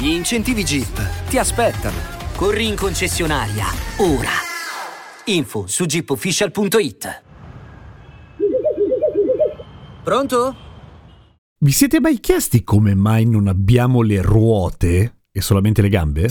Gli incentivi Jeep ti aspettano. Corri in concessionaria, ora. Info su jeepofficial.it. Pronto? Vi siete mai chiesti come mai non abbiamo le ruote e solamente le gambe?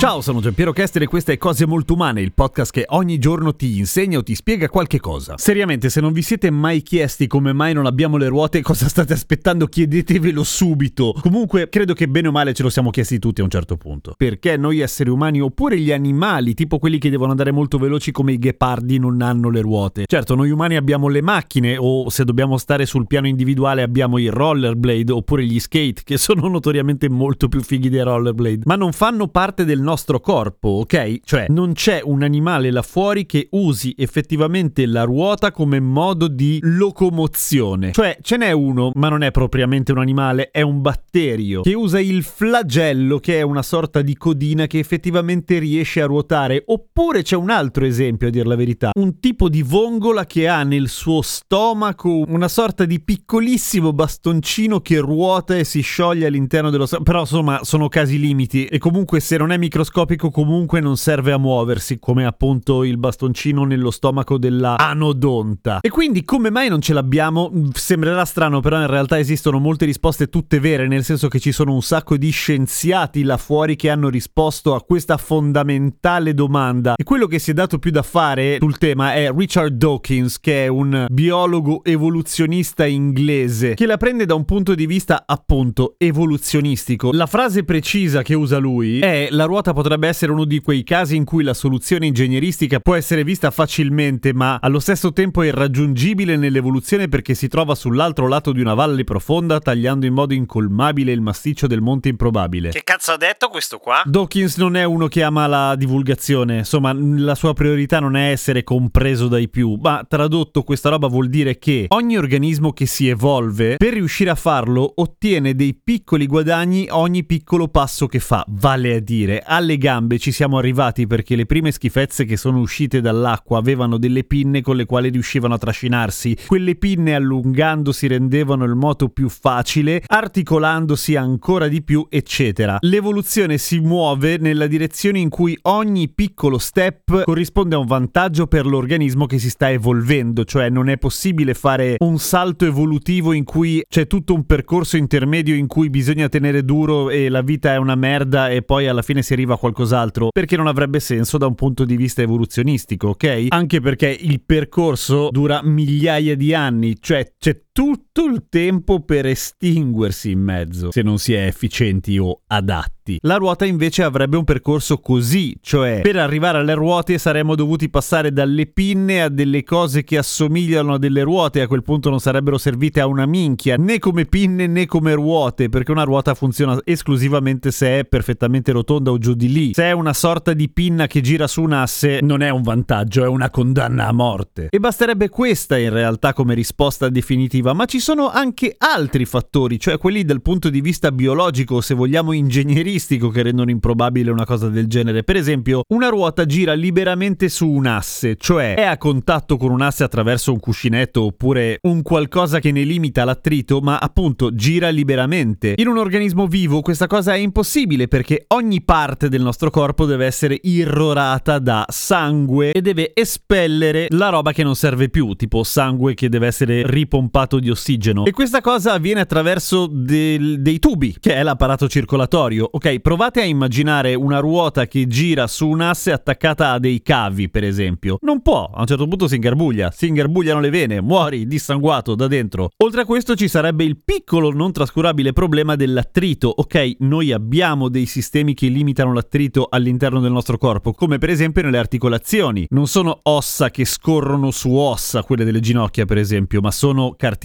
Ciao, sono Giampiero Kester e questa è Cose Molto Umane, il podcast che ogni giorno ti insegna o ti spiega qualche cosa. Seriamente, se non vi siete mai chiesti come mai non abbiamo le ruote, cosa state aspettando, chiedetevelo subito. Comunque, credo che bene o male ce lo siamo chiesti tutti a un certo punto. Perché noi esseri umani oppure gli animali, tipo quelli che devono andare molto veloci come i ghepardi, non hanno le ruote? Certo, noi umani abbiamo le macchine o se dobbiamo stare sul piano individuale abbiamo i rollerblade oppure gli skate, che sono notoriamente molto più fighi dei rollerblade, ma non fanno parte del nostro corpo, ok? Cioè non c'è un animale là fuori che usi effettivamente la ruota come modo di locomozione. Cioè ce n'è uno, ma non è propriamente un animale, è un batterio che usa il flagello che è una sorta di codina che effettivamente riesce a ruotare. Oppure c'è un altro esempio a dir la verità, un tipo di vongola che ha nel suo stomaco una sorta di piccolissimo bastoncino che ruota e si scioglie all'interno dello stomaco. Però insomma sono casi limiti e comunque se non è microscopico comunque non serve a muoversi, come appunto il bastoncino nello stomaco della anodonta. E quindi come mai non ce l'abbiamo? Sembrerà strano, però in realtà esistono molte risposte tutte vere, nel senso che ci sono un sacco di scienziati là fuori che hanno risposto a questa fondamentale domanda. E quello che si è dato più da fare sul tema è Richard Dawkins, che è un biologo evoluzionista inglese, che la prende da un punto di vista appunto evoluzionistico. La frase precisa che usa lui è la ruota potrebbe essere uno di quei casi in cui la soluzione ingegneristica può essere vista facilmente, ma allo stesso tempo è irraggiungibile nell'evoluzione perché si trova sull'altro lato di una valle profonda, tagliando in modo incolmabile il massiccio del monte improbabile. Che cazzo ha detto questo qua? Dawkins non è uno che ama la divulgazione, insomma, la sua priorità non è essere compreso dai più, ma tradotto questa roba vuol dire che ogni organismo che si evolve, per riuscire a farlo, ottiene dei piccoli guadagni ogni piccolo passo che fa, vale a dire, alle gambe ci siamo arrivati perché le prime schifezze che sono uscite dall'acqua avevano delle pinne con le quali riuscivano a trascinarsi. Quelle pinne allungandosi rendevano il moto più facile, articolandosi ancora di più, eccetera. L'evoluzione si muove nella direzione in cui ogni piccolo step corrisponde a un vantaggio per l'organismo che si sta evolvendo, cioè non è possibile fare un salto evolutivo in cui c'è tutto un percorso intermedio in cui bisogna tenere duro e la vita è una merda e poi alla fine si arriva a qualcos'altro, perché non avrebbe senso da un punto di vista evoluzionistico, ok? Anche perché il percorso dura migliaia di anni, cioè c'è tutto il tempo per estinguersi in mezzo, se non si è efficienti o adatti. La ruota invece avrebbe un percorso così, cioè per arrivare alle ruote saremmo dovuti passare dalle pinne a delle cose che assomigliano a delle ruote, a quel punto non sarebbero servite a una minchia, né come pinne né come ruote, perché una ruota funziona esclusivamente se è perfettamente rotonda o giù di lì. Se è una sorta di pinna che gira su un asse, non è un vantaggio, è una condanna a morte. E basterebbe questa in realtà come risposta definitiva, ma ci sono anche altri fattori, cioè quelli dal punto di vista biologico, se vogliamo ingegneristico, che rendono improbabile una cosa del genere. Per esempio, una ruota gira liberamente su un asse, cioè è a contatto con un asse attraverso un cuscinetto oppure un qualcosa che ne limita l'attrito, ma appunto gira liberamente. In un organismo vivo questa cosa è impossibile perché ogni parte del nostro corpo deve essere irrorata da sangue e deve espellere la roba che non serve più, tipo sangue che deve essere ripompato concentrato di ossigeno. E questa cosa avviene attraverso del, dei tubi, che è l'apparato circolatorio. Ok, provate a immaginare una ruota che gira su un asse attaccata a dei cavi, per esempio. Non può, a un certo punto si ingarbuglia, si ingarbugliano le vene, muori dissanguato da dentro. Oltre a questo ci sarebbe il piccolo non trascurabile problema dell'attrito. Ok, noi abbiamo dei sistemi che limitano l'attrito all'interno del nostro corpo, come per esempio nelle articolazioni. Non sono ossa che scorrono su ossa, quelle delle ginocchia per esempio, ma sono cartilagini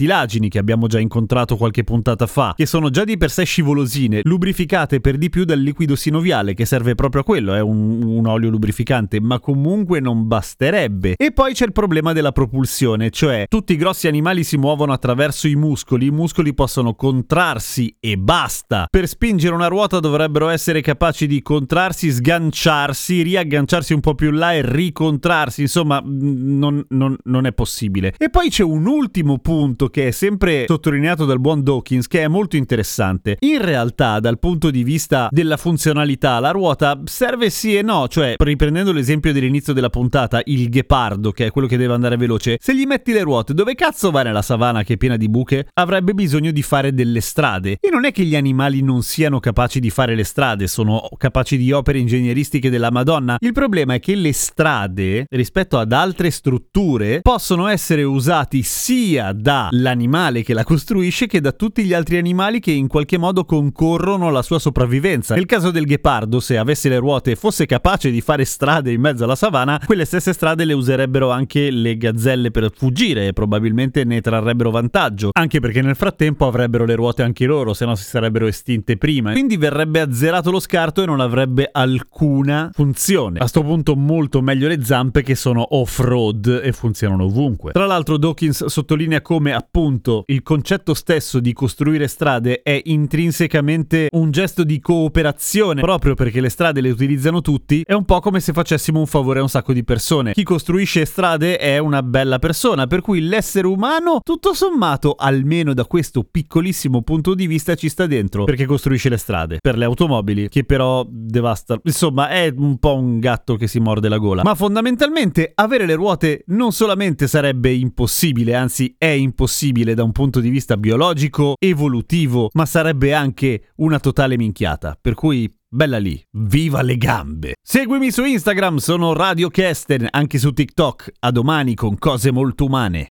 che abbiamo già incontrato qualche puntata fa, che sono già di per sé scivolosine, lubrificate per di più dal liquido sinoviale, che serve proprio a quello, è un, un olio lubrificante, ma comunque non basterebbe. E poi c'è il problema della propulsione, cioè tutti i grossi animali si muovono attraverso i muscoli, i muscoli possono contrarsi e basta. Per spingere una ruota dovrebbero essere capaci di contrarsi, sganciarsi, riagganciarsi un po' più là e ricontrarsi, insomma non, non, non è possibile. E poi c'è un ultimo punto che è sempre sottolineato dal buon Dawkins che è molto interessante. In realtà dal punto di vista della funzionalità la ruota serve sì e no, cioè riprendendo l'esempio dell'inizio della puntata, il ghepardo che è quello che deve andare veloce, se gli metti le ruote dove cazzo va nella savana che è piena di buche? Avrebbe bisogno di fare delle strade. E non è che gli animali non siano capaci di fare le strade, sono capaci di opere ingegneristiche della Madonna. Il problema è che le strade, rispetto ad altre strutture, possono essere usati sia dall'animale che la costruisce che da tutti gli altri animali che in qualche modo concorrono alla sua sopravvivenza. Nel caso del ghepardo, se avesse le ruote e fosse capace di fare strade in mezzo alla savana, quelle stesse strade le userebbero anche le gazzelle per fuggire e probabilmente ne trarrebbero vantaggio, anche perché nel frattempo avrebbero le ruote anche loro, se no si sarebbero estinte prima. Quindi verrebbe azzerato lo scarto e non avrebbe alcuna funzione. A sto punto molto meglio le zampe che sono off-road e funzionano ovunque. Tra l'altro Dawkins sottolinea come appunto il concetto stesso di costruire strade è intrinsecamente un gesto di cooperazione, proprio perché le strade le utilizzano tutti, è un po' come se facessimo un favore a un sacco di persone. Chi costruisce strade è una bella persona, per cui l'essere umano, tutto sommato, almeno da questo piccolissimo punto di vista, ci sta dentro, perché costruisce le strade. Per le automobili, che però devasta. Insomma, è un po' un gatto che si morde la gola. Ma fondamentalmente avere le ruote non solamente sarebbe impossibile, anzi è impossibile da un punto di vista biologico, evolutivo, ma sarebbe anche una totale minchiata. Per cui Bella lì, viva le gambe! Seguimi su Instagram, sono Radio Kesten, anche su TikTok. A domani con cose molto umane.